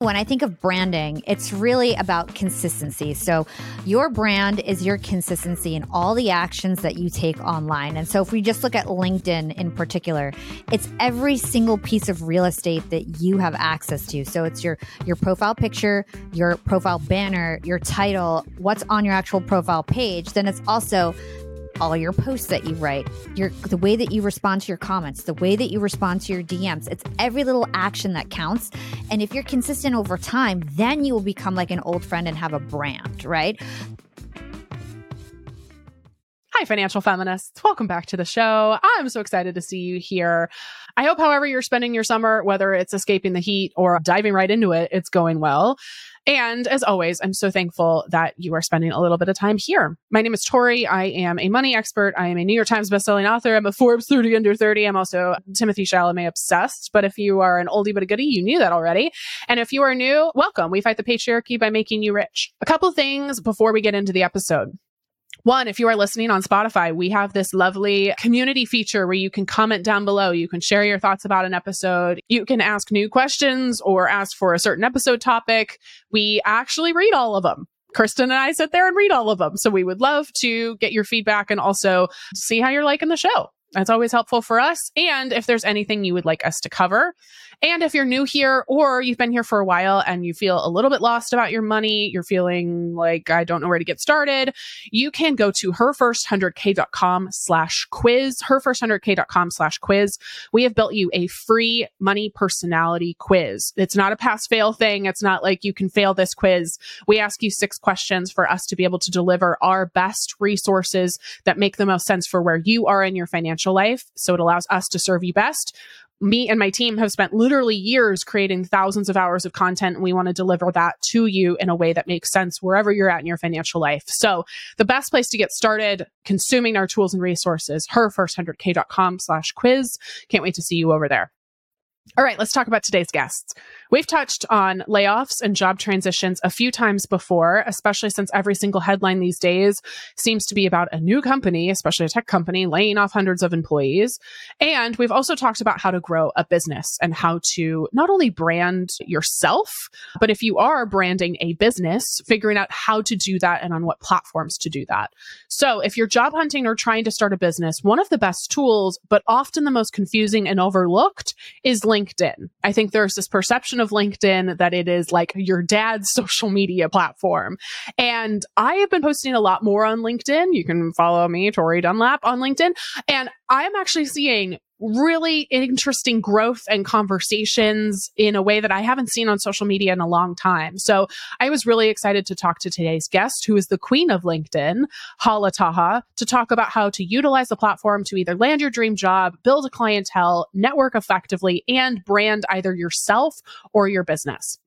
When I think of branding, it's really about consistency. So, your brand is your consistency in all the actions that you take online. And so, if we just look at LinkedIn in particular, it's every single piece of real estate that you have access to. So, it's your your profile picture, your profile banner, your title, what's on your actual profile page. Then it's also all your posts that you write, your the way that you respond to your comments, the way that you respond to your DMs. It's every little action that counts. And if you're consistent over time, then you will become like an old friend and have a brand, right? Hi, financial feminists. Welcome back to the show. I'm so excited to see you here. I hope, however, you're spending your summer, whether it's escaping the heat or diving right into it, it's going well. And as always, I'm so thankful that you are spending a little bit of time here. My name is Tori. I am a money expert. I am a New York Times bestselling author. I'm a Forbes 30 under 30. I'm also Timothée Chalamet obsessed. But if you are an oldie but a goodie, you knew that already. And if you are new, welcome. We fight the patriarchy by making you rich. A couple things before we get into the episode. One, if you are listening on Spotify, we have this lovely community feature where you can comment down below. You can share your thoughts about an episode. You can ask new questions or ask for a certain episode topic. We actually read all of them. Kristen and I sit there and read all of them. So we would love to get your feedback and also see how you're liking the show. That's always helpful for us. And if there's anything you would like us to cover, and if you're new here or you've been here for a while and you feel a little bit lost about your money, you're feeling like I don't know where to get started, you can go to herfirst100k.com slash quiz, herfirst100k.com slash quiz. We have built you a free money personality quiz. It's not a pass fail thing. It's not like you can fail this quiz. We ask you six questions for us to be able to deliver our best resources that make the most sense for where you are in your financial life. So it allows us to serve you best me and my team have spent literally years creating thousands of hours of content and we want to deliver that to you in a way that makes sense wherever you're at in your financial life. So the best place to get started consuming our tools and resources, herfirst100k.com slash quiz. Can't wait to see you over there. All right, let's talk about today's guests. We've touched on layoffs and job transitions a few times before, especially since every single headline these days seems to be about a new company, especially a tech company, laying off hundreds of employees. And we've also talked about how to grow a business and how to not only brand yourself, but if you are branding a business, figuring out how to do that and on what platforms to do that. So if you're job hunting or trying to start a business, one of the best tools, but often the most confusing and overlooked is LinkedIn. I think there's this perception of LinkedIn that it is like your dad's social media platform. And I have been posting a lot more on LinkedIn. You can follow me, Tori Dunlap, on LinkedIn. And I'm actually seeing really interesting growth and conversations in a way that I haven't seen on social media in a long time. So I was really excited to talk to today's guest, who is the queen of LinkedIn, Hala Taha, to talk about how to utilize the platform to either land your dream job, build a clientele, network effectively, and brand either yourself or your business.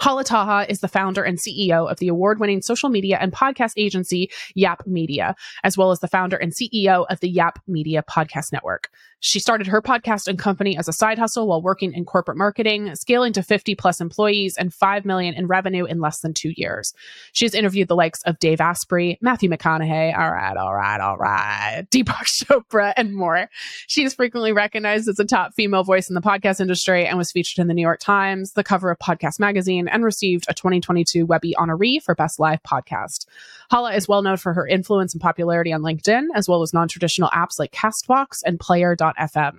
Hala Taha is the founder and CEO of the award winning social media and podcast agency Yap Media, as well as the founder and CEO of the Yap Media Podcast Network. She started her podcast and company as a side hustle while working in corporate marketing, scaling to 50 plus employees and 5 million in revenue in less than two years. She's interviewed the likes of Dave Asprey, Matthew McConaughey, all right, all right, all right, Deepak Chopra, and more. She is frequently recognized as a top female voice in the podcast industry and was featured in the New York Times, the cover of Podcast Magazine, and received a 2022 Webby honoree for Best Live Podcast. Hala is well known for her influence and popularity on LinkedIn, as well as non traditional apps like Castbox and Player.fm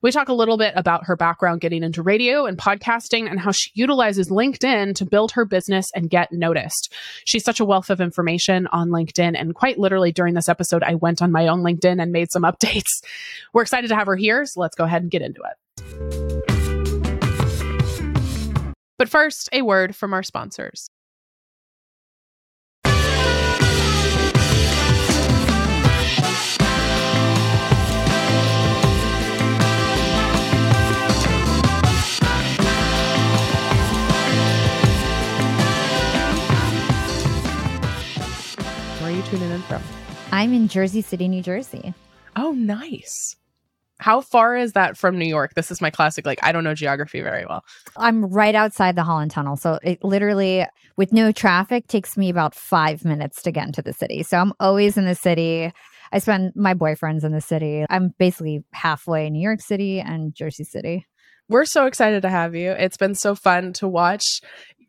We talk a little bit about her background getting into radio and podcasting and how she utilizes LinkedIn to build her business and get noticed. She's such a wealth of information on LinkedIn. And quite literally during this episode, I went on my own LinkedIn and made some updates. We're excited to have her here. So let's go ahead and get into it. But first, a word from our sponsors. Are you tuning in from? I'm in Jersey City, New Jersey. Oh, nice. How far is that from New York? This is my classic, like, I don't know geography very well. I'm right outside the Holland Tunnel. So it literally, with no traffic, takes me about five minutes to get into the city. So I'm always in the city. I spend my boyfriend's in the city. I'm basically halfway New York City and Jersey City. We're so excited to have you. It's been so fun to watch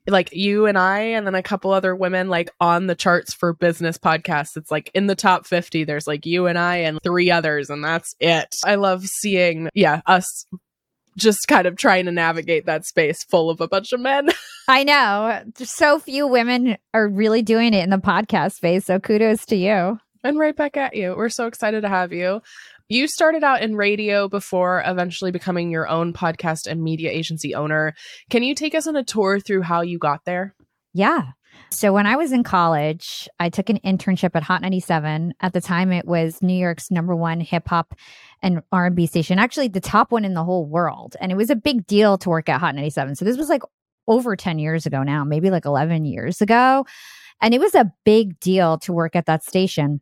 like you and I and then a couple other women like on the charts for business podcasts. It's like in the top 50 there's like you and I and three others and that's it. I love seeing yeah, us just kind of trying to navigate that space full of a bunch of men. I know. So few women are really doing it in the podcast space. So kudos to you. And right back at you. We're so excited to have you. You started out in radio before eventually becoming your own podcast and media agency owner. Can you take us on a tour through how you got there? Yeah. So when I was in college, I took an internship at Hot 97. At the time it was New York's number 1 hip hop and R&B station, actually the top one in the whole world. And it was a big deal to work at Hot 97. So this was like over 10 years ago now, maybe like 11 years ago. And it was a big deal to work at that station.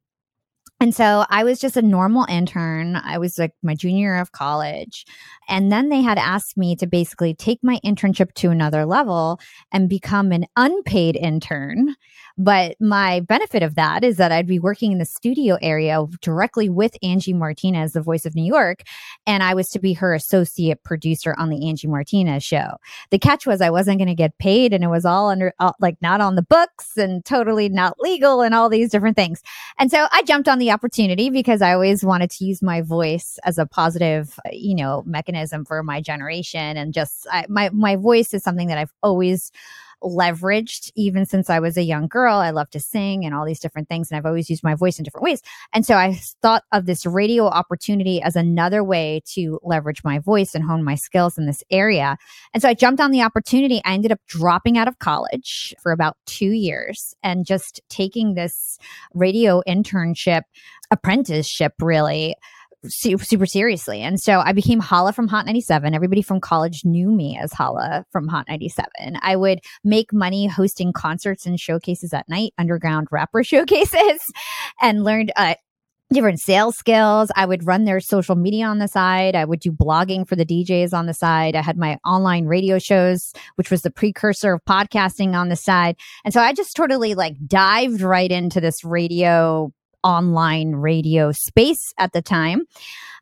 And so I was just a normal intern. I was like my junior year of college. And then they had asked me to basically take my internship to another level and become an unpaid intern but my benefit of that is that I'd be working in the studio area directly with Angie Martinez, the voice of New York, and I was to be her associate producer on the Angie Martinez show. The catch was I wasn't going to get paid and it was all under, all, like not on the books and totally not legal and all these different things. And so I jumped on the opportunity because I always wanted to use my voice as a positive, you know, mechanism for my generation. And just I, my, my voice is something that I've always leveraged even since I was a young girl. I love to sing and all these different things. And I've always used my voice in different ways. And so I thought of this radio opportunity as another way to leverage my voice and hone my skills in this area. And so I jumped on the opportunity. I ended up dropping out of college for about two years and just taking this radio internship apprenticeship really super, seriously. And so I became Hala from Hot 97. Everybody from college knew me as Hala from Hot 97. I would make money hosting concerts and showcases at night, underground rapper showcases, and learned uh, different sales skills. I would run their social media on the side. I would do blogging for the DJs on the side. I had my online radio shows, which was the precursor of podcasting on the side. And so I just totally like dived right into this radio online radio space at the time.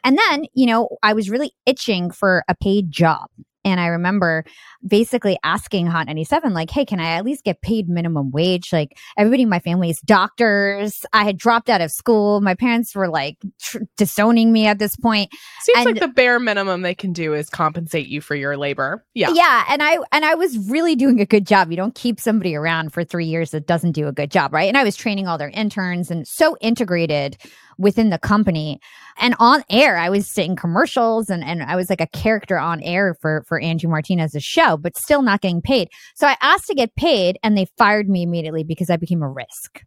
And then, you know, I was really itching for a paid job. And I remember basically asking Hot 97, like, hey, can I at least get paid minimum wage? Like, everybody in my family is doctors. I had dropped out of school. My parents were like tr- disowning me at this point. Seems and, like the bare minimum they can do is compensate you for your labor. Yeah. Yeah. And I, and I was really doing a good job. You don't keep somebody around for three years that doesn't do a good job. Right. And I was training all their interns and so integrated within the company and on air i was saying commercials and, and i was like a character on air for for angie martinez's show but still not getting paid so i asked to get paid and they fired me immediately because i became a risk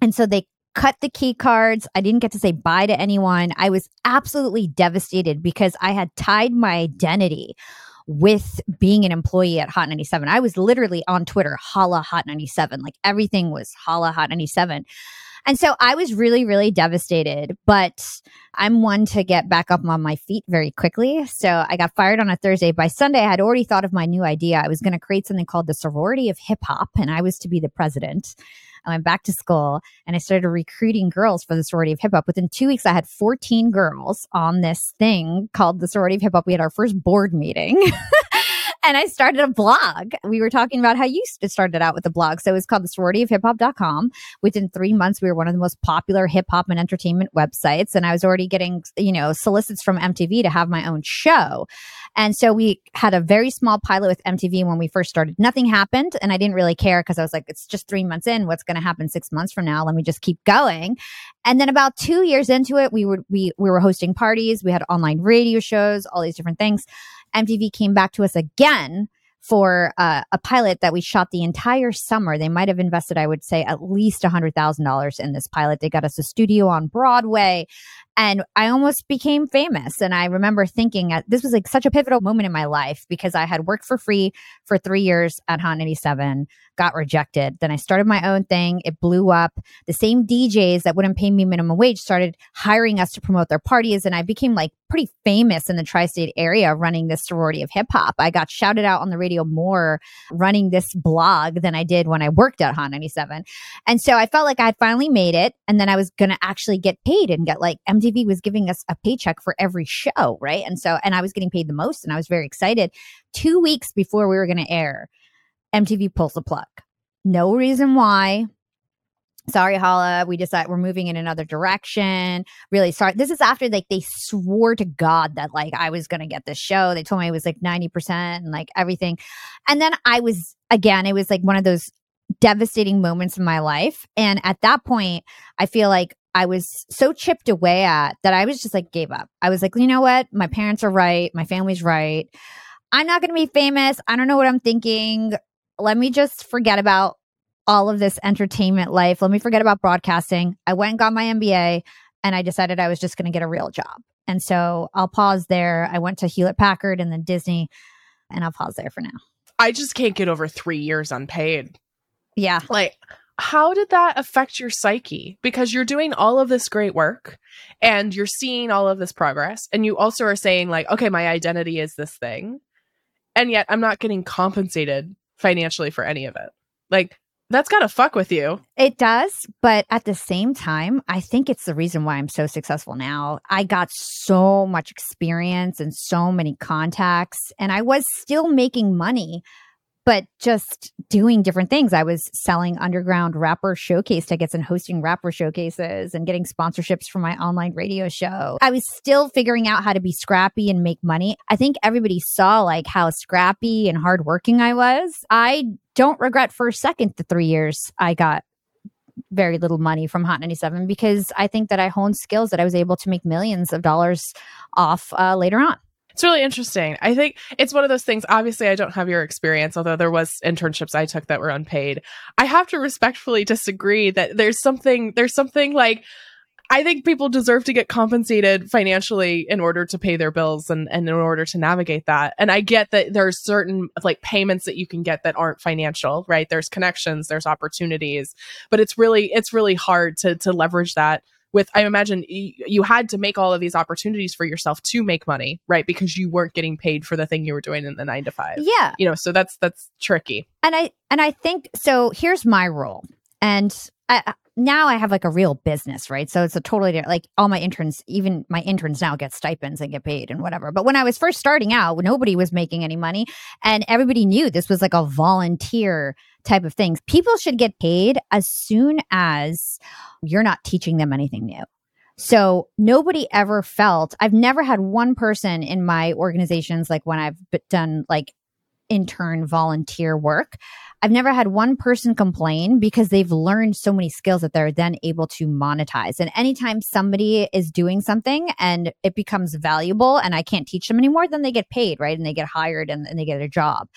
and so they cut the key cards. I didn't get to say bye to anyone. I was absolutely devastated because I had tied my identity with being an employee at Hot 97. I was literally on Twitter, Hala Hot 97. Like everything was Hala Hot 97. And so I was really, really devastated, but I'm one to get back up on my feet very quickly. So I got fired on a Thursday. By Sunday, I had already thought of my new idea. I was going to create something called the Sorority of Hip Hop, and I was to be the president. I went back to school and I started recruiting girls for the sorority of hip hop. Within two weeks, I had 14 girls on this thing called the sorority of hip hop. We had our first board meeting. and I started a blog. We were talking about how you started out with a blog. So it was called the sorority of hip hop.com. Within three months, we were one of the most popular hip hop and entertainment websites. And I was already getting, you know, solicits from MTV to have my own show. And so we had a very small pilot with MTV when we first started. Nothing happened. And I didn't really care because I was like, it's just three months in. What's going to happen six months from now? Let me just keep going. And then about two years into it, we were, we, we were hosting parties. We had online radio shows, all these different things. MTV came back to us again for uh, a pilot that we shot the entire summer. They might have invested, I would say, at least $100,000 in this pilot. They got us a studio on Broadway. And I almost became famous. And I remember thinking uh, this was like such a pivotal moment in my life because I had worked for free for three years at Hot 97, got rejected. Then I started my own thing. It blew up. The same DJs that wouldn't pay me minimum wage started hiring us to promote their parties. And I became like pretty famous in the tri state area running this sorority of hip hop. I got shouted out on the radio more running this blog than I did when I worked at Hot 97. And so I felt like I finally made it. And then I was going to actually get paid and get like MTV was giving us a paycheck for every show, right? And so, and I was getting paid the most and I was very excited. Two weeks before we were going to air, MTV pulls the plug. No reason why. Sorry, Hala. We decide we're moving in another direction. Really sorry. This is after like they swore to God that like I was gonna get this show. They told me it was like 90% and like everything. And then I was again, it was like one of those devastating moments in my life. And at that point, I feel like I was so chipped away at that I was just like gave up. I was like, you know what? My parents are right. My family's right. I'm not going to be famous. I don't know what I'm thinking. Let me just forget about all of this entertainment life. Let me forget about broadcasting. I went and got my MBA and I decided I was just going to get a real job. And so I'll pause there. I went to Hewlett Packard and then Disney, and I'll pause there for now. I just can't get over three years unpaid. Yeah. Like, how did that affect your psyche? Because you're doing all of this great work and you're seeing all of this progress. And you also are saying, like, okay, my identity is this thing. And yet I'm not getting compensated financially for any of it. Like, that's got to fuck with you. It does. But at the same time, I think it's the reason why I'm so successful now. I got so much experience and so many contacts, and I was still making money but just doing different things. I was selling underground rapper showcase tickets and hosting rapper showcases and getting sponsorships for my online radio show. I was still figuring out how to be scrappy and make money. I think everybody saw like how scrappy and hardworking I was. I don't regret for a second the three years I got very little money from Hot 97 because I think that I honed skills that I was able to make millions of dollars off uh, later on. It's really interesting. I think it's one of those things. Obviously, I don't have your experience, although there was internships I took that were unpaid. I have to respectfully disagree that there's something there's something like I think people deserve to get compensated financially in order to pay their bills and, and in order to navigate that. And I get that there's certain like payments that you can get that aren't financial, right? There's connections, there's opportunities, but it's really it's really hard to to leverage that with i imagine y- you had to make all of these opportunities for yourself to make money right? Because you weren't getting paid for the thing you were doing in the 9 to 5 yeah. You know so that's that's tricky. And i and i think so here's my role and I, now I have like a real business, right? So it's a totally different, like all my interns, even my interns now get stipends and get paid and whatever. But when I was first starting out, nobody was making any money and everybody knew this was like a volunteer type of things. People should get paid as soon as you're not teaching them anything new. So nobody ever felt, I've never had one person in my organizations, like when I've done like intern volunteer work, I've never had one person complain because they've learned so many skills that they're then able to monetize. And anytime somebody is doing something and it becomes valuable and I can't teach them anymore, then they get paid, right? And they get hired and, and they get a job.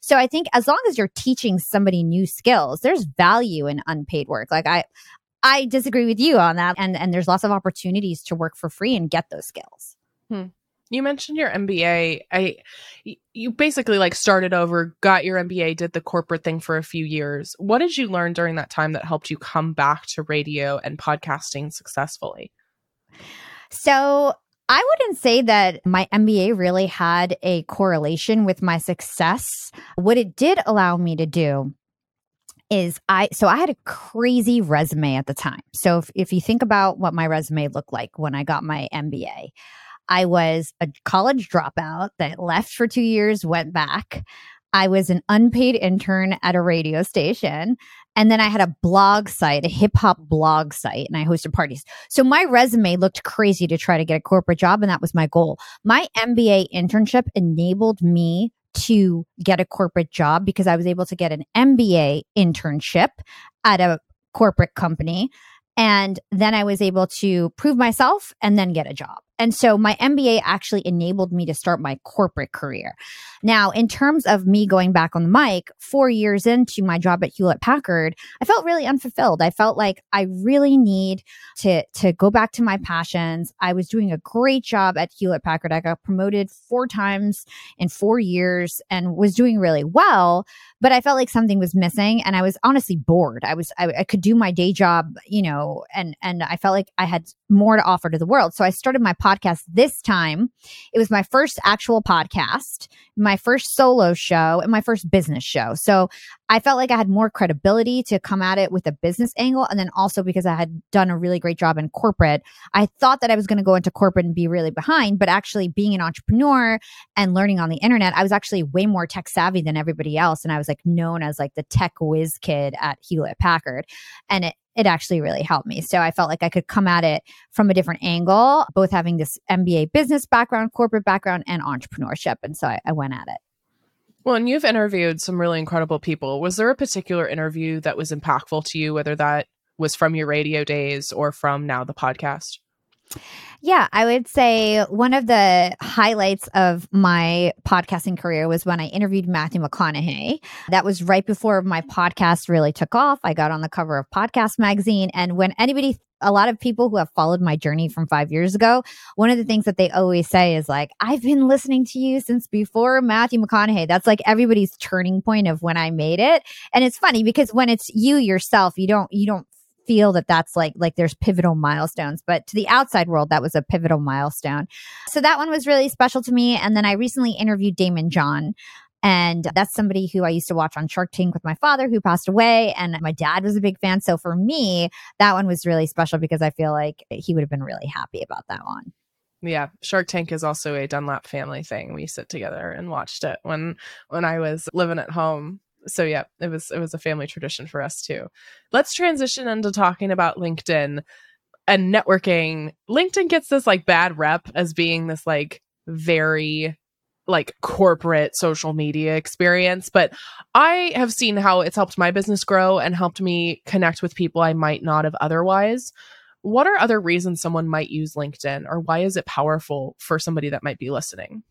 So I think as long as you're teaching somebody new skills, there's value in unpaid work. Like I, I disagree with you on that. And, and there's lots of opportunities to work for free and get those skills. Hmm. You mentioned your MBA. I you basically like started over, got your MBA, did the corporate thing for a few years. What did you learn during that time that helped you come back to radio and podcasting successfully? So, I wouldn't say that my MBA really had a correlation with my success. What it did allow me to do is I so I had a crazy resume at the time. So if, if you think about what my resume looked like when I got my MBA, I was a college dropout that left for two years, went back. I was an unpaid intern at a radio station. And then I had a blog site, a hip hop blog site, and I hosted parties. So my resume looked crazy to try to get a corporate job, and that was my goal. My MBA internship enabled me to get a corporate job because I was able to get an MBA internship at a corporate company. And then I was able to prove myself and then get a job. And so my MBA actually enabled me to start my corporate career. Now, in terms of me going back on the mic, four years into my job at Hewlett Packard, I felt really unfulfilled. I felt like I really need to, to go back to my passions. I was doing a great job at Hewlett Packard. I got promoted four times in four years and was doing really well, but I felt like something was missing and I was honestly bored. I was, I, I could do my day job, you know, and, and I felt like I had more to offer to the world. So I started my podcast this time, it was my first actual podcast, my first solo show, and my first business show. So I felt like I had more credibility to come at it with a business angle. And then also because I had done a really great job in corporate, I thought that I was going to go into corporate and be really behind. But actually, being an entrepreneur and learning on the internet, I was actually way more tech savvy than everybody else. And I was like known as like the tech whiz kid at Hewlett Packard. And it, it actually really helped me. So I felt like I could come at it from a different angle, both having this MBA business background, corporate background, and entrepreneurship. And so I, I went at it. Well, and you've interviewed some really incredible people. Was there a particular interview that was impactful to you, whether that was from your radio days or from now the podcast? Yeah, I would say one of the highlights of my podcasting career was when I interviewed Matthew McConaughey. That was right before my podcast really took off. I got on the cover of Podcast Magazine. And when anybody a lot of people who have followed my journey from five years ago, one of the things that they always say is like, I've been listening to you since before Matthew McConaughey. That's like everybody's turning point of when I made it. And it's funny because when it's you yourself, you don't, you don't feel that that's like like there's pivotal milestones but to the outside world that was a pivotal milestone so that one was really special to me and then i recently interviewed Daymond John and that's somebody who I used to watch on Shark Tank with my father who passed away. And my dad was a big fan. So for me, that one was really special because I feel like he would have been really happy about that one. Yeah, Shark Tank is also a Dunlap family thing. We sit together and watched it when when I was living at home so yeah, it was it was a family tradition for us too. Let's transition into talking about LinkedIn and networking. LinkedIn gets this like bad rep as being this like very like corporate social media experience, but I have seen how it's helped my business grow and helped me connect with people I might not have otherwise. What are other reasons someone might use LinkedIn or why is it powerful for somebody that might be listening?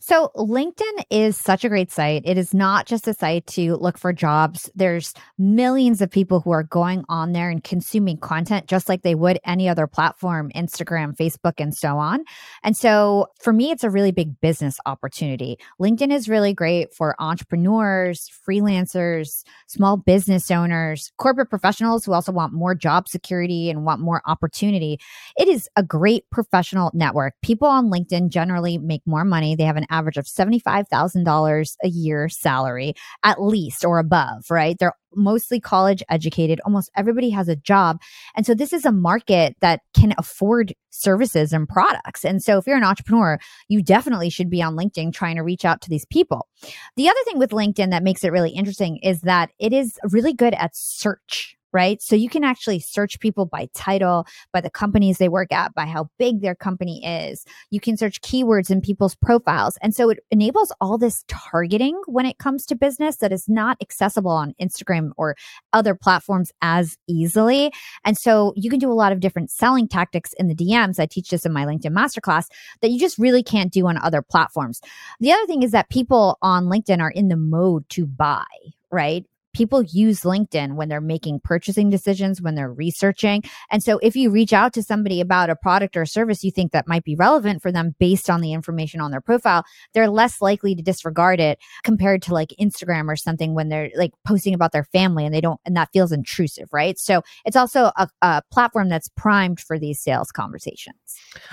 So, LinkedIn is such a great site. It is not just a site to look for jobs. There's millions of people who are going on there and consuming content just like they would any other platform, Instagram, Facebook, and so on. And so, for me, it's a really big business opportunity. LinkedIn is really great for entrepreneurs, freelancers, small business owners, corporate professionals who also want more job security and want more opportunity. It is a great professional network. People on LinkedIn generally make more money they have an average of $75,000 a year salary, at least or above, right? They're mostly college educated. Almost everybody has a job. And so this is a market that can afford services and products. And so if you're an entrepreneur, you definitely should be on LinkedIn trying to reach out to these people. The other thing with LinkedIn that makes it really interesting is that it is really good at search right? So you can actually search people by title, by the companies they work at, by how big their company is. You can search keywords in people's profiles. And so it enables all this targeting when it comes to business that is not accessible on Instagram or other platforms as easily. And so you can do a lot of different selling tactics in the DMs. I teach this in my LinkedIn masterclass that you just really can't do on other platforms. The other thing is that people on LinkedIn are in the mode to buy, right? People use LinkedIn when they're making purchasing decisions, when they're researching. And so if you reach out to somebody about a product or service you think that might be relevant for them based on the information on their profile, they're less likely to disregard it compared to like Instagram or something when they're like posting about their family and they don't, and that feels intrusive, right? So it's also a, a platform that's primed for these sales conversations.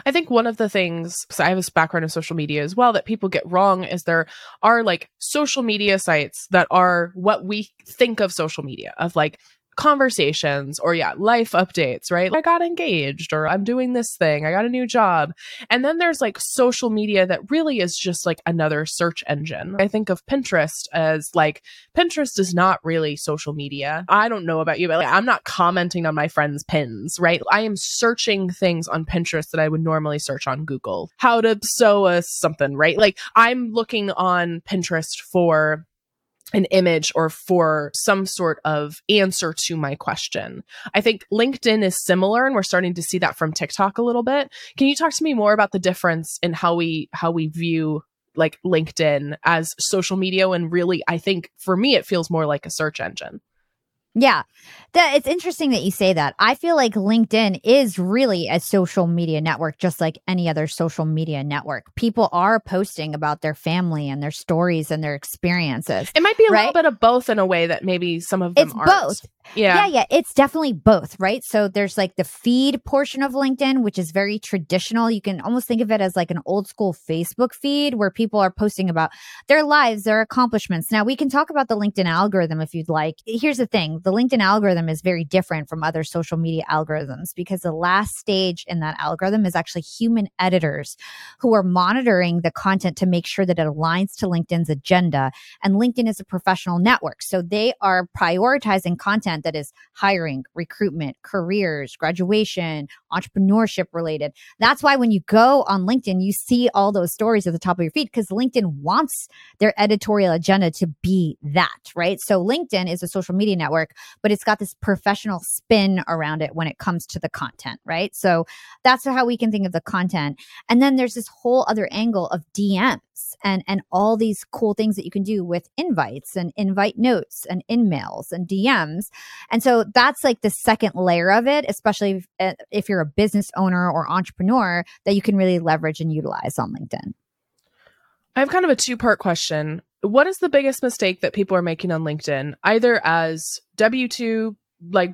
I think one of the things, because I have this background in social media as well, that people get wrong is there are like social media sites that are what we think of social media of like conversations or yeah life updates right? I got engaged or i'm doing this thing i got a new job. And then there's like social media that really is just like another search engine. I think of pinterest as like pinterest is not really social media. I don't know about you but like, i'm not commenting on my friends pins right? I am searching things on pinterest that i would normally search on google. How to sew a something right? Like i'm looking on pinterest for an image or for some sort of answer to my question. I think LinkedIn is similar and we're starting to see that from TikTok a little bit. Can you talk to me more about the difference in how we how we view like LinkedIn as social media and really I think for me it feels more like a search engine. Yeah. That it's interesting that you say that. I feel like LinkedIn is really a social media network just like any other social media network. People are posting about their family and their stories and their experiences. It might be a right? little bit of both in a way that maybe some of them It's aren't. both. Yeah. Yeah, yeah, it's definitely both, right? So there's like the feed portion of LinkedIn, which is very traditional. You can almost think of it as like an old school Facebook feed where people are posting about their lives, their accomplishments. Now, we can talk about the LinkedIn algorithm if you'd like. Here's the thing the LinkedIn algorithm is very different from other social media algorithms because the last stage in that algorithm is actually human editors who are monitoring the content to make sure that it aligns to LinkedIn's agenda. And LinkedIn is a professional network. So they are prioritizing content that is hiring, recruitment, careers, graduation, entrepreneurship related. That's why when you go on LinkedIn, you see all those stories at the top of your feed because LinkedIn wants their editorial agenda to be that, right? So LinkedIn is a social media network, but it's got this professional spin around it when it comes to the content, right? So that's how we can think of the content. And then there's this whole other angle of DMs and and all these cool things that you can do with invites and invite notes and in-mails and DMs. And so that's like the second layer of it, especially if, uh, if you're a business owner or entrepreneur that you can really leverage and utilize on LinkedIn. I have kind of a two part question. What is the biggest mistake that people are making on LinkedIn, either as W 2, like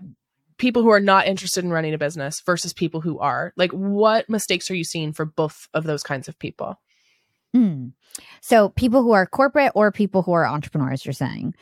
people who are not interested in running a business versus people who are? Like, what mistakes are you seeing for both of those kinds of people? Mm. So, people who are corporate or people who are entrepreneurs, you're saying.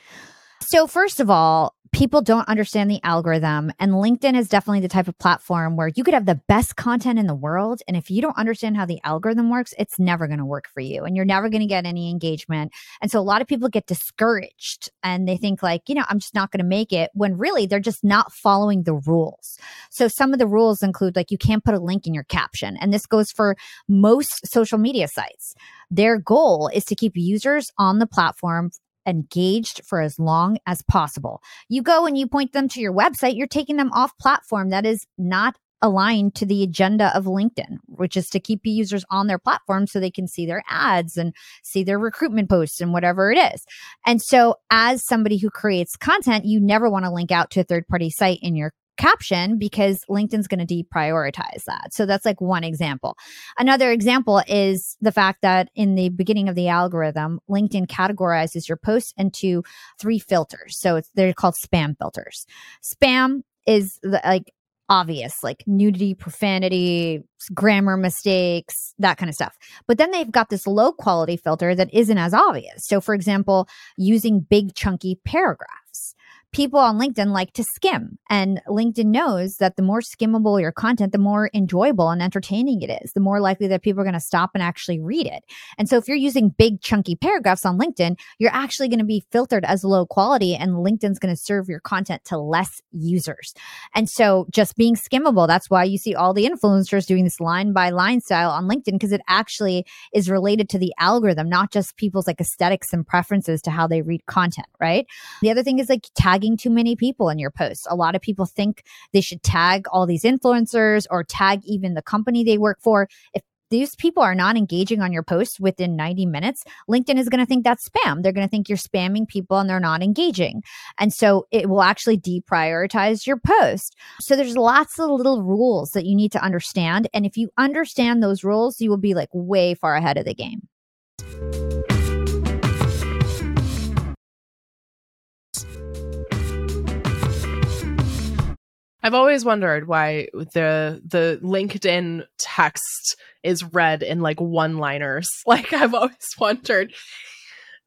So, first of all, people don't understand the algorithm, and LinkedIn is definitely the type of platform where you could have the best content in the world. And if you don't understand how the algorithm works, it's never going to work for you, and you're never going to get any engagement. And so, a lot of people get discouraged and they think, like, you know, I'm just not going to make it when really they're just not following the rules. So, some of the rules include like you can't put a link in your caption, and this goes for most social media sites. Their goal is to keep users on the platform engaged for as long as possible. You go and you point them to your website, you're taking them off platform that is not aligned to the agenda of LinkedIn, which is to keep the users on their platform so they can see their ads and see their recruitment posts and whatever it is. And so, as somebody who creates content, you never want to link out to a third party site in your caption because LinkedIn's going to deprioritize that. So that's like one example. Another example is the fact that in the beginning of the algorithm, LinkedIn categorizes your posts into three filters. So it's they're called spam filters. Spam is the, like obvious, like nudity, profanity, grammar mistakes, that kind of stuff. But then they've got this low quality filter that isn't as obvious. So for example, using big chunky paragraphs people on LinkedIn like to skim. And LinkedIn knows that the more skimmable your content, the more enjoyable and entertaining it is, the more likely that people are going to stop and actually read it. And so if you're using big chunky paragraphs on LinkedIn, you're actually going to be filtered as low quality and LinkedIn's going to serve your content to less users. And so just being skimmable, that's why you see all the influencers doing this line by line style on LinkedIn because it actually is related to the algorithm, not just people's like aesthetics and preferences to how they read content, right? The other thing is like tagging too many people in your posts. A lot of people think they should tag all these influencers or tag even the company they work for. If these people are not engaging on your posts within 90 minutes, LinkedIn is going to think that's spam. They're going to think you're spamming people and they're not engaging. And so it will actually deprioritize your post. So there's lots of little rules that you need to understand. And if you understand those rules, you will be like way far ahead of the game. I've always wondered why the the LinkedIn text is read in like one-liners. Like I've always wondered.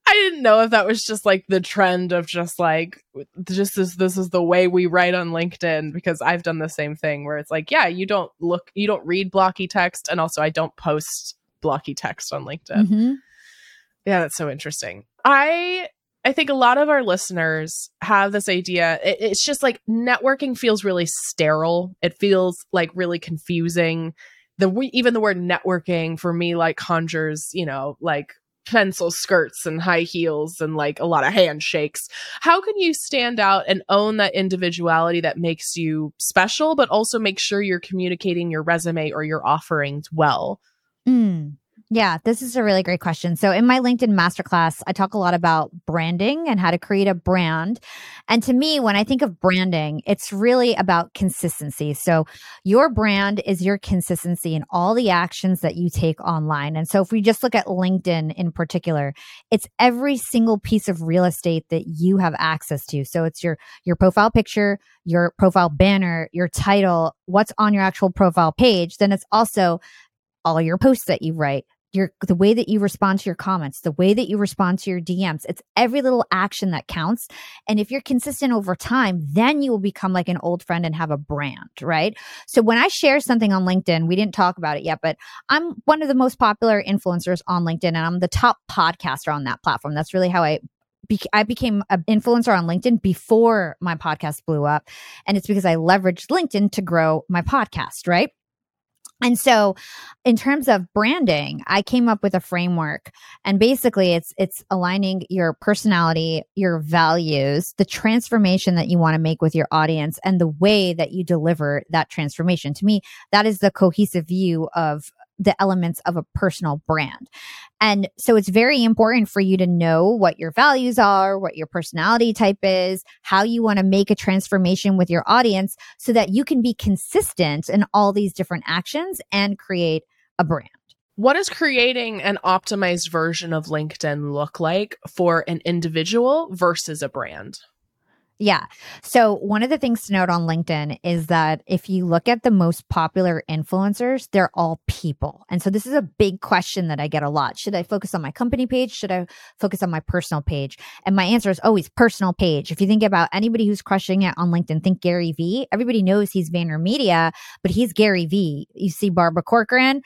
I didn't know if that was just like the trend of just like just this this is the way we write on LinkedIn because I've done the same thing where it's like, yeah, you don't look you don't read blocky text and also I don't post blocky text on LinkedIn. Mm-hmm. Yeah, that's so interesting. I I think a lot of our listeners have this idea. It, it's just like networking feels really sterile. It feels like really confusing. The even the word networking for me like conjures, you know, like pencil skirts and high heels and like a lot of handshakes. How can you stand out and own that individuality that makes you special, but also make sure you're communicating your resume or your offerings well? Mm. Yeah, this is a really great question. So, in my LinkedIn masterclass, I talk a lot about branding and how to create a brand. And to me, when I think of branding, it's really about consistency. So, your brand is your consistency in all the actions that you take online. And so, if we just look at LinkedIn in particular, it's every single piece of real estate that you have access to. So, it's your your profile picture, your profile banner, your title, what's on your actual profile page. Then it's also all your posts that you write, your the way that you respond to your comments, the way that you respond to your DMs. It's every little action that counts. And if you're consistent over time, then you will become like an old friend and have a brand, right? So when I share something on LinkedIn, we didn't talk about it yet, but I'm one of the most popular influencers on LinkedIn and I'm the top podcaster on that platform. That's really how I I became an influencer on LinkedIn before my podcast blew up. And it's because I leveraged LinkedIn to grow my podcast, right? And so in terms of branding, I came up with a framework and basically it's it's aligning your personality, your values, the transformation that you want to make with your audience and the way that you deliver that transformation. To me, that is the cohesive view of the elements of a personal brand. And so it's very important for you to know what your values are, what your personality type is, how you want to make a transformation with your audience so that you can be consistent in all these different actions and create a brand. What does creating an optimized version of LinkedIn look like for an individual versus a brand? Yeah. So, one of the things to note on LinkedIn is that if you look at the most popular influencers, they're all people. And so, this is a big question that I get a lot. Should I focus on my company page? Should I focus on my personal page? And my answer is always personal page. If you think about anybody who's crushing it on LinkedIn, think Gary Vee. Everybody knows he's VaynerMedia, but he's Gary Vee. You see Barbara Corcoran,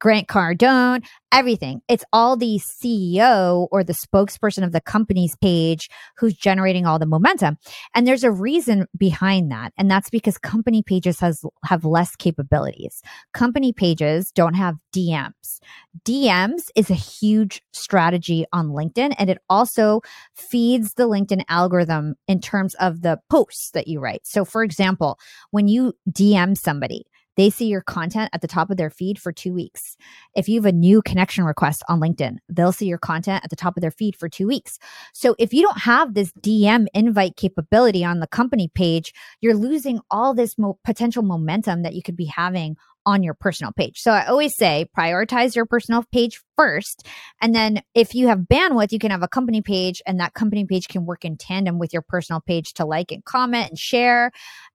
Grant Cardone, everything. It's all the CEO or the spokesperson of the company's page who's generating all the momentum. And there's a reason behind that. And that's because company pages has have less capabilities. Company pages don't have DMs. DMs is a huge strategy on LinkedIn and it also feeds the LinkedIn algorithm in terms of the posts that you write. So for example, when you DM somebody, they see your content at the top of their feed for two weeks. If you have a new connection request on LinkedIn, they'll see your content at the top of their feed for two weeks. So if you don't have this DM invite capability on the company page, you're losing all this mo- potential momentum that you could be having on your personal page. So I always say prioritize your personal page first. And then if you have bandwidth, you can have a company page and that company page can work in tandem with your personal page to like and comment and share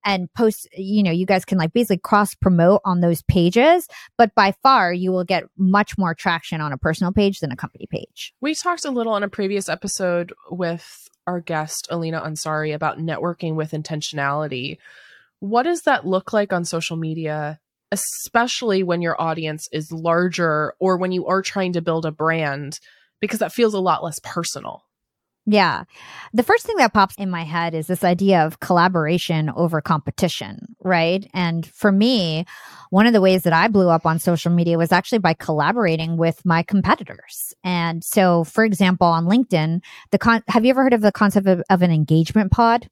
and post. You know, you guys can like basically cross promote on those pages. But by far, you will get much more traction on a personal page than a company page. We talked a little on a previous episode with our guest, Alina Ansari, about networking with intentionality. What does that look like on social media especially when your audience is larger or when you are trying to build a brand, because that feels a lot less personal. Yeah. The first thing that pops in my head is this idea of collaboration over competition, right? And for me, one of the ways that I blew up on social media was actually by collaborating with my competitors. And so, for example, on LinkedIn, the con- have you ever heard of the concept of, of an engagement pod?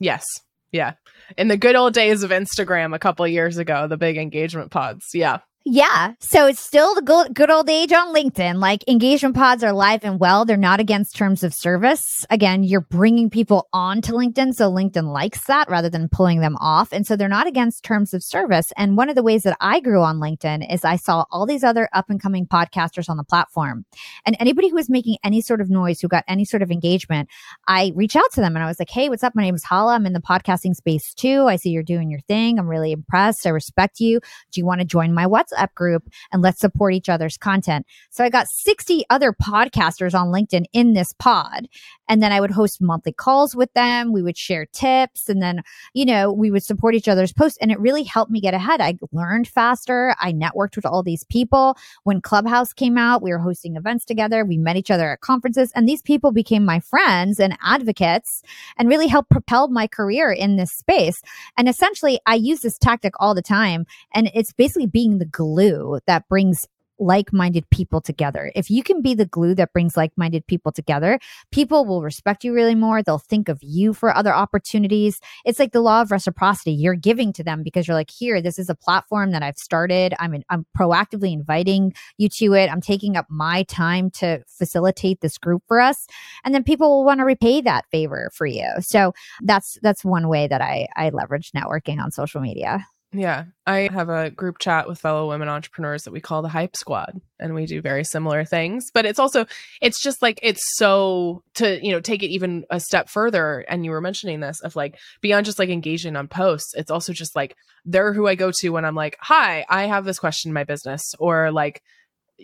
Yes. Yeah. In the good old days of Instagram a couple years ago, the big engagement pods. Yeah. Yeah. So it's still the good, old age on LinkedIn. Like engagement pods are live and well. They're not against terms of service. Again, you're bringing people onto LinkedIn. So LinkedIn likes that rather than pulling them off. And so they're not against terms of service. And one of the ways that I grew on LinkedIn is I saw all these other up and coming podcasters on the platform and anybody who was making any sort of noise, who got any sort of engagement, I reach out to them and I was like, Hey, what's up? My name is Hala. I'm in the podcasting space too. I see you're doing your thing. I'm really impressed. I respect you. Do you want to join my WhatsApp? WhatsApp group and let's support each other's content. So I got 60 other podcasters on LinkedIn in this pod. And then I would host monthly calls with them. We would share tips and then, you know, we would support each other's posts. And it really helped me get ahead. I learned faster. I networked with all these people. When Clubhouse came out, we were hosting events together. We met each other at conferences and these people became my friends and advocates and really helped propel my career in this space. And essentially I use this tactic all the time and it's basically being the glue that brings like minded people together. If you can be the glue that brings like minded people together, people will respect you really more. They'll think of you for other opportunities. It's like the law of reciprocity. You're giving to them because you're like, here, this is a platform that I've started. I'm, in, I'm proactively inviting you to it. I'm taking up my time to facilitate this group for us. And then people will want to repay that favor for you. So that's, that's one way that I, I leverage networking on social media. Yeah, I have a group chat with fellow women entrepreneurs that we call the Hype Squad, and we do very similar things. But it's also, it's just like, it's so to, you know, take it even a step further. And you were mentioning this of like beyond just like engaging on posts, it's also just like they're who I go to when I'm like, hi, I have this question in my business, or like,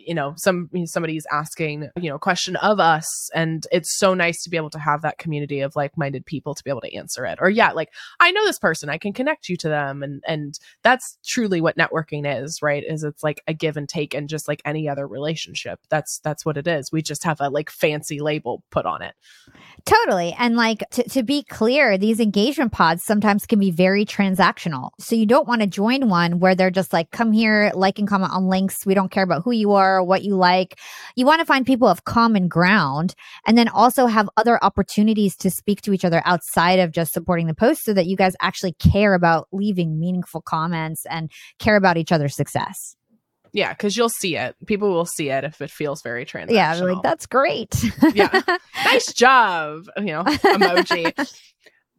you know some somebody's asking you know a question of us and it's so nice to be able to have that community of like-minded people to be able to answer it. Or yeah like i know this person i can connect you to them and and that's truly what networking is right is it's like a give and take and just like any other relationship. That's that's what it is. We just have a like fancy label put on it. Totally. And like to, to be clear these engagement pods sometimes can be very transactional. So you don't want to join one where they're just like come here like and comment on links. We don't care about who you are are, what you like. You want to find people of common ground and then also have other opportunities to speak to each other outside of just supporting the post so that you guys actually care about leaving meaningful comments and care about each other's success. Yeah, because you'll see it. People will see it if it feels very transactional. Yeah, like that's great. yeah, nice job. You know, emoji.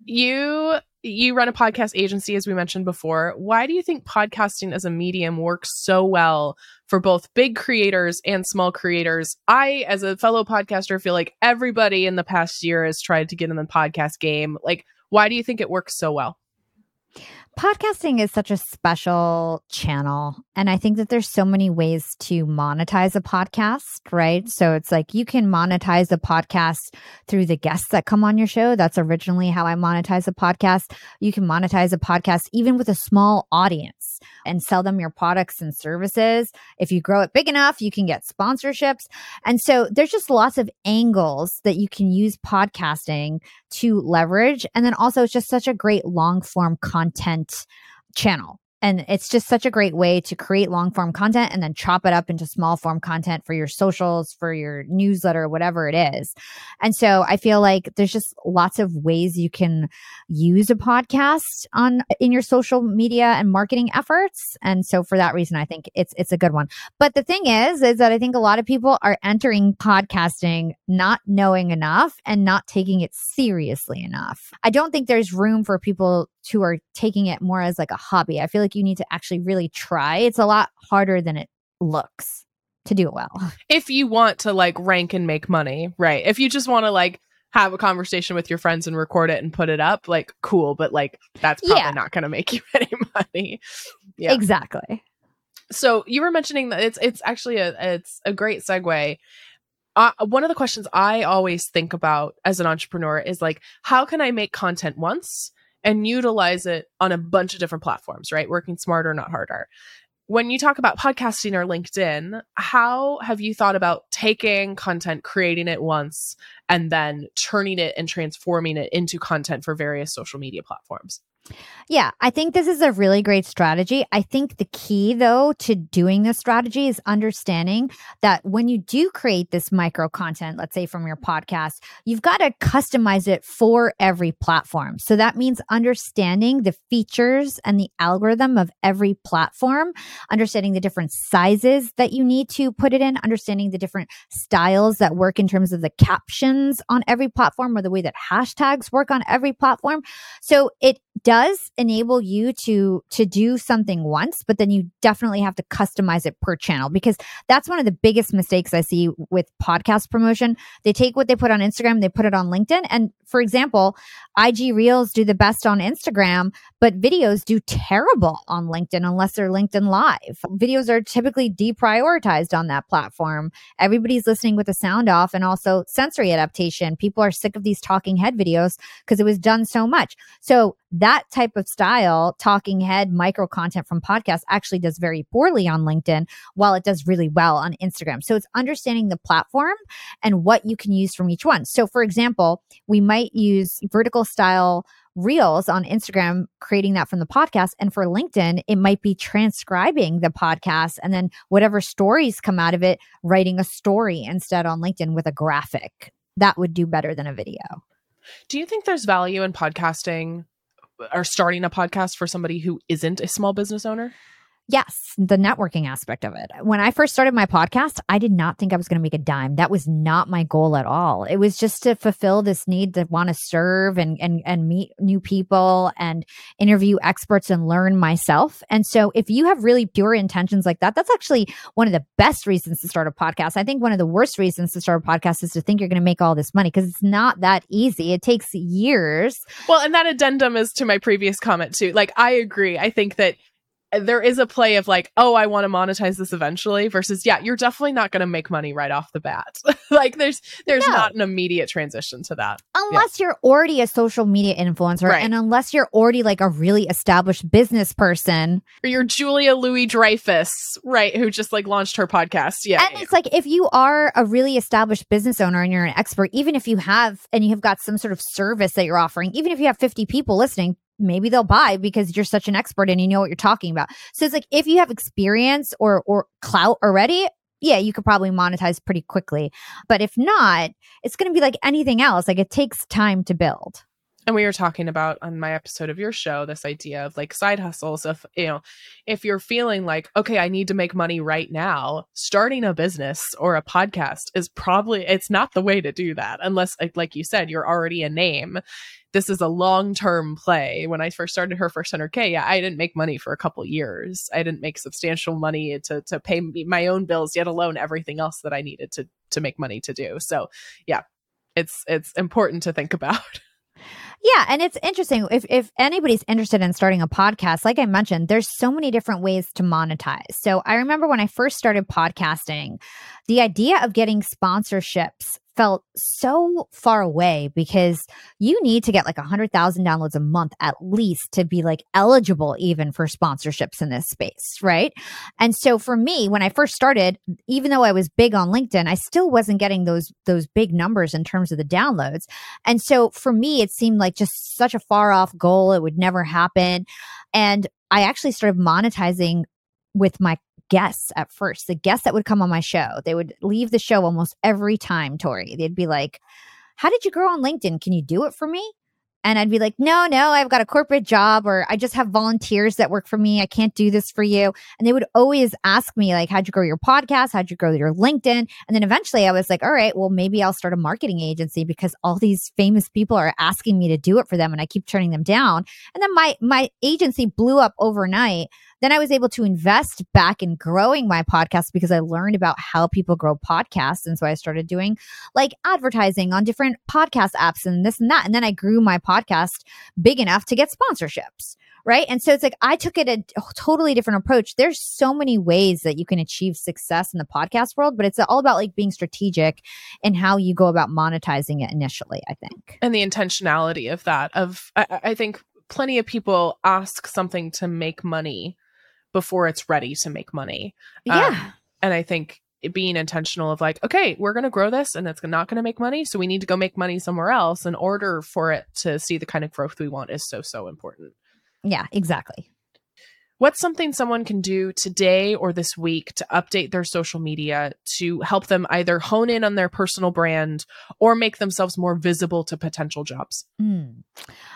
You you run a podcast agency, as we mentioned before. Why do you think podcasting as a medium works so well for both big creators and small creators? I, as a fellow podcaster, feel like everybody in the past year has tried to get in the podcast game. Like, why do you think it works so well? Podcasting is such a special channel. And I think that there's so many ways to monetize a podcast, right? So it's like you can monetize a podcast through the guests that come on your show. That's originally how I monetize a podcast. You can monetize a podcast even with a small audience and sell them your products and services. If you grow it big enough, you can get sponsorships. And so there's just lots of angles that you can use podcasting to leverage. And then also, it's just such a great long form content channel and it's just such a great way to create long form content and then chop it up into small form content for your socials, for your newsletter, whatever it is. And so I feel like there's just lots of ways you can use a podcast on in your social media and marketing efforts. And so for that reason, I think it's it's a good one. But the thing is, is that I think a lot of people are entering podcasting not knowing enough and not taking it seriously enough. I don't think there's room for people who are taking it more as like a hobby. I feel like you need to actually really try. It's a lot harder than it looks to do it well. If you want to like rank and make money, right? If you just want to like have a conversation with your friends and record it and put it up, like cool, but like that's probably yeah. not going to make you any money. Yeah. Exactly. So you were mentioning that it's it's actually a it's a great segue. Uh, one of the questions I always think about as an entrepreneur is like, how can I make content once and utilize it on a bunch of different platforms, right? Working smarter, not harder. When you talk about podcasting or LinkedIn, how have you thought about taking content, creating it once, and then turning it and transforming it into content for various social media platforms? Yeah, I think this is a really great strategy. I think the key, though, to doing this strategy is understanding that when you do create this micro content, let's say from your podcast, you've got to customize it for every platform. So that means understanding the features and the algorithm of every platform, understanding the different sizes that you need to put it in, understanding the different styles that work in terms of the captions on every platform or the way that hashtags work on every platform. So it does enable you to to do something once but then you definitely have to customize it per channel because that's one of the biggest mistakes i see with podcast promotion. They take what they put on instagram they put it on linkedin. And for example ig reels do the best on instagram but videos do terrible on linkedin unless they're linkedin live. Videos are typically deprioritized on that platform. Everybody's listening with the sound off and also sensory adaptation. People are sick of these talking head videos because it was done so much. So that type of style, talking head micro content from podcasts, actually does very poorly on LinkedIn, while it does really well on Instagram. So it's understanding the platform and what you can use from each one. So, for example, we might use vertical style Reels on Instagram, creating that from the podcast. And for LinkedIn, it might be transcribing the podcast and then whatever stories come out of it, writing a story instead on LinkedIn with a graphic. That would do better than a video. Do you think there's value in podcasting or starting a podcast for somebody who isn't a small business owner? Yes, the networking aspect of it. When I first started my podcast, I did not think I was going to make a dime. That was not my goal at all. It was just to fulfill this need to want to serve and and and meet new people and interview experts and learn myself. And so if you have really pure intentions like that, that's actually one of the best reasons to start a podcast. I think one of the worst reasons to start a podcast is to think you're going to make all this money because it's not that easy. It takes years. Well, and that addendum is to my previous comment too. Like I agree. I think that there is a play of like, oh, I want to monetize this eventually versus yeah, you're definitely not going to make money right off the bat. like there's there's no. not an immediate transition to that. Unless yeah. you're already a social media influencer right. and unless you're already like a really established business person. Or you're Julia Louis Dreyfus, right, who just like launched her podcast. Yeah. And it's like if you are a really established business owner and you're an expert, even if you have and you have got some sort of service that you're offering, even if you have 50 people listening, maybe they'll buy because you're such an expert and you know what you're talking about. So it's like if you have experience or or clout already, yeah, you could probably monetize pretty quickly. But if not, it's going to be like anything else. Like it takes time to build. And we were talking about on my episode of your show this idea of like side hustles. If you know, if you're feeling like, okay, I need to make money right now, starting a business or a podcast is probably it's not the way to do that unless like you said, you're already a name this is a long term play. When I first started her first 100K, yeah, I didn't make money for a couple years. I didn't make substantial money to, to pay my own bills, yet alone everything else that I needed to, to make money to do. So yeah, it's, it's important to think about. Yeah, and it's interesting if if anybody's interested in starting a podcast, like I mentioned, there's so many different ways to monetize. So I remember when I first started podcasting, the idea of getting sponsorships felt so far away because you need to get like a 100,000 downloads a month at least to be like eligible even for sponsorships in this space, right? And so for me, when I first started, even though I was big on LinkedIn, I still wasn't getting those those big numbers in terms of the downloads. And so for me, it seemed like just such a far off goal. It would never happen. And I actually started monetizing with my guests at first, the guests that would come on my show. They would leave the show almost every time, Tori. They'd be like, How did you grow on LinkedIn? Can you do it for me? And I'd be like, no, no, I've got a corporate job or I just have volunteers that work for me. I can't do this for you. And they would always ask me, like, how'd you grow your podcast? How'd you grow your LinkedIn? And then eventually I was like, all right, well, maybe I'll start a marketing agency because all these famous people are asking me to do it for them and I keep turning them down. And then my my agency blew up overnight then I was able to invest back in growing my podcast because I learned about how people grow podcasts. And so I started doing like advertising on different podcast apps and this and that. And then I grew my podcast big enough to get sponsorships. Right. And so it's like I took it a totally different approach. There's so many ways that you can achieve success in the podcast world, but it's all about like being strategic and how you go about monetizing it initially, I think. And the intentionality of that, of I, I think plenty of people ask something to make money before it's ready to make money. Yeah. Um, and I think being intentional of like, okay, we're going to grow this and it's not going to make money. So we need to go make money somewhere else in order for it to see the kind of growth we want is so, so important. Yeah, exactly. What's something someone can do today or this week to update their social media to help them either hone in on their personal brand or make themselves more visible to potential jobs? Mm.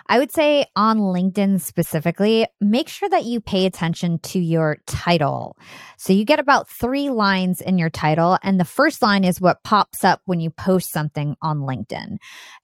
I would say on LinkedIn specifically, make sure that you pay attention to your title. So you get about three lines in your title, and the first line is what pops up when you post something on LinkedIn.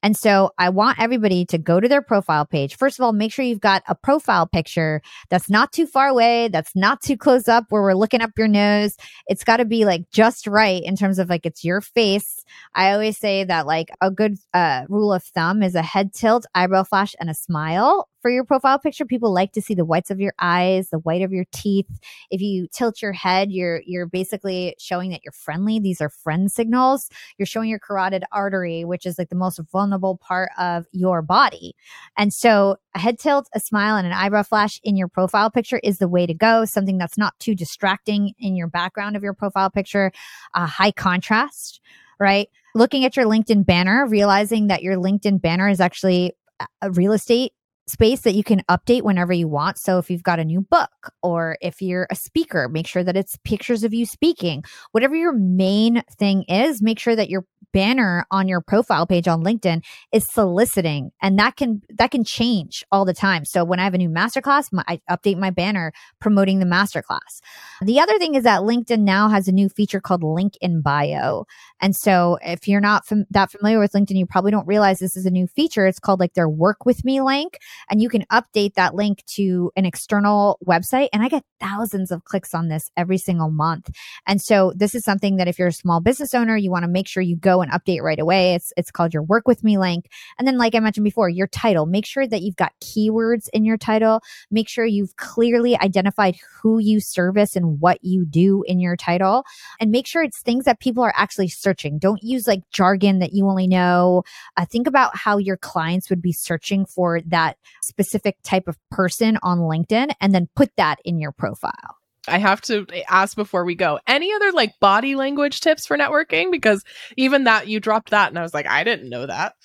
And so I want everybody to go to their profile page. First of all, make sure you've got a profile picture that's not too far away, that's not too close up where we're looking up your nose. It's got to be like just right in terms of like it's your face. I always say that like a good uh, rule of thumb is a head tilt, eyebrow flash, and a smile for your profile picture people like to see the whites of your eyes the white of your teeth. If you tilt your head you're you're basically showing that you're friendly. These are friend signals. You're showing your carotid artery which is like the most vulnerable part of your body. And so a head tilt a smile and an eyebrow flash in your profile picture is the way to go. Something that's not too distracting in your background of your profile picture. Uh, high contrast right? Looking at your linkedin banner realizing that your linkedin banner is actually a real estate space that you can update whenever you want. So if you've got a new book or if you're a speaker, make sure that it's pictures of you speaking. Whatever your main thing is, make sure that your banner on your profile page on LinkedIn is soliciting and that can that can change all the time. So when I have a new masterclass, my, I update my banner promoting the masterclass. The other thing is that LinkedIn now has a new feature called link in bio. And so if you're not fam- that familiar with LinkedIn, you probably don't realize this is a new feature. It's called like their work with me link and you can update that link to an external website and I get thousands of clicks on this every single month. And so this is something that if you're a small business owner, you want to make sure you go and update right away. It's it's called your work with me link. And then like I mentioned before, your title. Make sure that you've got keywords in your title. Make sure you've clearly identified who you service and what you do in your title. And make sure it's things that people are actually searching. Don't use like jargon that you only know. Uh, think about how your clients would be searching for that specific type of person on LinkedIn and then put that in your profile. I have to ask before we go. Any other like body language tips for networking? Because even that you dropped that, and I was like, I didn't know that.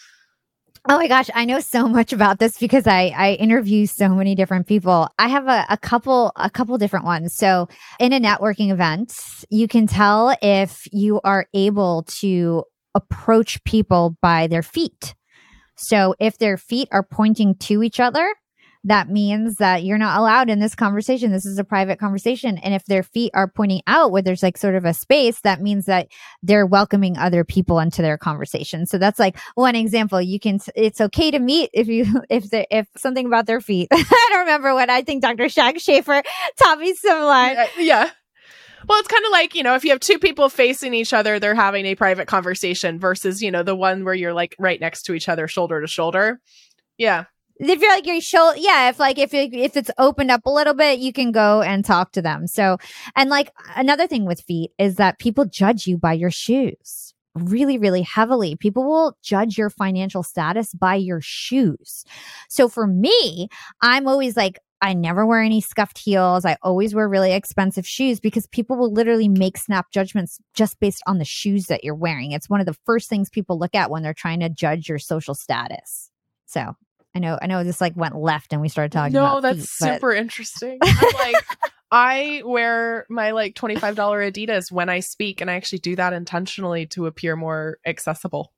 Oh my gosh, I know so much about this because I I interview so many different people. I have a, a couple a couple different ones. So in a networking event, you can tell if you are able to approach people by their feet. So if their feet are pointing to each other, that means that you're not allowed in this conversation. This is a private conversation. And if their feet are pointing out where there's like sort of a space, that means that they're welcoming other people into their conversation. So that's like one example. You can, it's okay to meet if you, if the, if something about their feet. I don't remember what I think Dr. Jack Schafer taught me similar. Yeah. yeah. Well, it's kind of like, you know, if you have two people facing each other, they're having a private conversation versus, you know, the one where you're like right next to each other, shoulder to shoulder. Yeah if you're like your shoulder yeah if like if if it's opened up a little bit you can go and talk to them so and like another thing with feet is that people judge you by your shoes really really heavily people will judge your financial status by your shoes so for me i'm always like I never wear any scuffed heels. I always wear really expensive shoes because people will literally make snap judgments just based on the shoes that you're wearing. It's one of the first things people look at when they're trying to judge your social status. So I know, I know this like went left and we started talking no, that's feet, super but... interesting. I'm like, I wear my like $25 Adidas when I speak, and I actually do that intentionally to appear more accessible.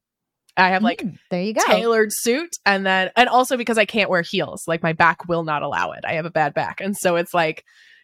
I have like mm, there you go tailored suit, and then and also because I can't wear heels, like my back will not allow it. I have a bad back, and so it's like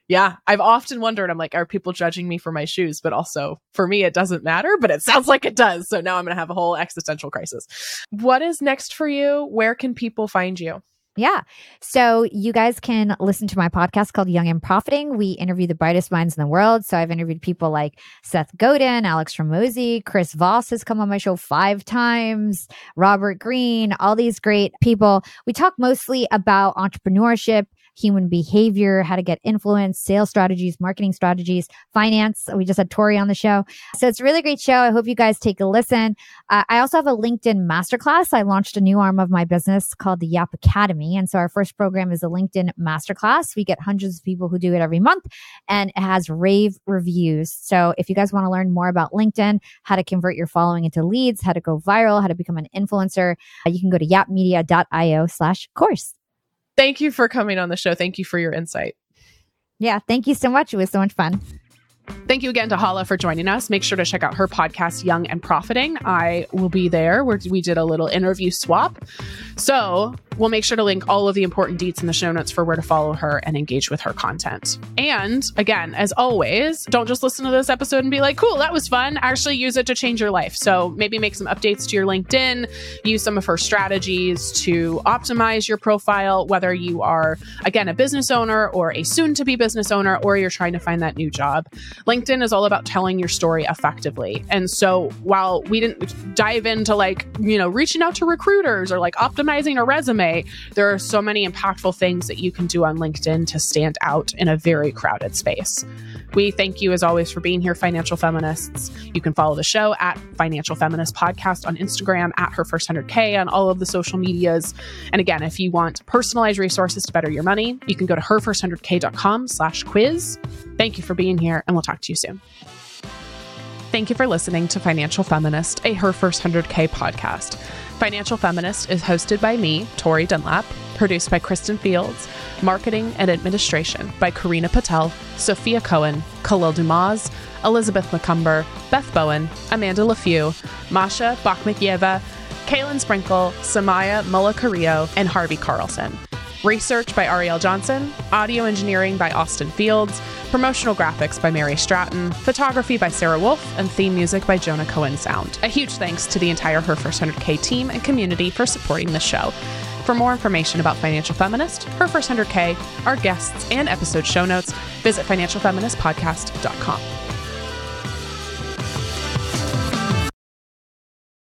yeah, I've often wondered, I'm like, are people judging me for my shoes? But also for me, it doesn't matter, but it sounds like it does. So now I'm going to have a whole existential crisis. What is next for you? Where can people find you? Yeah. So you guys can listen to my podcast called Young and Profiting. We interview the brightest minds in the world. So I've interviewed people like Seth Godin, Alex Hormozi, Chris Voss has come on my show five times, Robert Greene, all these great people. We talk mostly about entrepreneurship, human behavior, how to get influence, sales strategies, marketing strategies, finance. We just had Tori on the show. So it's a really great show. I hope you guys take a listen. Uh, I also have a LinkedIn masterclass. I launched a new arm of my business called the Yap Academy. And so our first program is a LinkedIn masterclass. We get hundreds of people who do it every month and it has rave reviews. So if you guys want to learn more about LinkedIn, how to convert your following into leads, how to go viral, how to become an influencer, uh, you can go to yapmedia.io slash course thank you for coming on the show. Thank you for your insight. Yeah, thank you so much. It was so much fun. Thank you again to Hala for joining us. Make sure to check out her podcast, Young and Profiting. I will be there where we did a little interview swap. So we'll make sure to link all of the important deets in the show notes for where to follow her and engage with her content. And again, as always, don't just listen to this episode and be like, cool, that was fun. Actually use it to change your life. So maybe make some updates to your LinkedIn, use some of her strategies to optimize your profile, whether you are, again, a business owner or a soon to be business owner, or you're trying to find that new job. LinkedIn is all about telling your story effectively. And so while we didn't dive into like, you know, reaching out to recruiters or like optimizing a resume, there are so many impactful things that you can do on LinkedIn to stand out in a very crowded space. We thank you as always for being here, Financial Feminists. You can follow the show at Financial Feminist Podcast on Instagram, at Her First 100K on all of the social medias. And again, if you want personalized resources to better your money, you can go to herfirst100k.com slash quiz. Thank you for being here, and we'll talk to you soon. Thank you for listening to Financial Feminist, a Her First 100K podcast. Financial Feminist is hosted by me, Tori Dunlap produced by Kristen Fields, marketing and administration by Karina Patel, Sophia Cohen, Khalil Dumas, Elizabeth McCumber, Beth Bowen, Amanda LaFew, Masha Bakhmikieva, Kaylin Sprinkle, Samaya Mulla Carrillo, and Harvey Carlson. Research by Ariel Johnson, audio engineering by Austin Fields, promotional graphics by Mary Stratton, photography by Sarah Wolf, and theme music by Jonah Cohen Sound. A huge thanks to the entire Her First 100K team and community for supporting the show. For more information about Financial Feminist, Her First 100K, our guests, and episode show notes, visit financialfeministpodcast.com.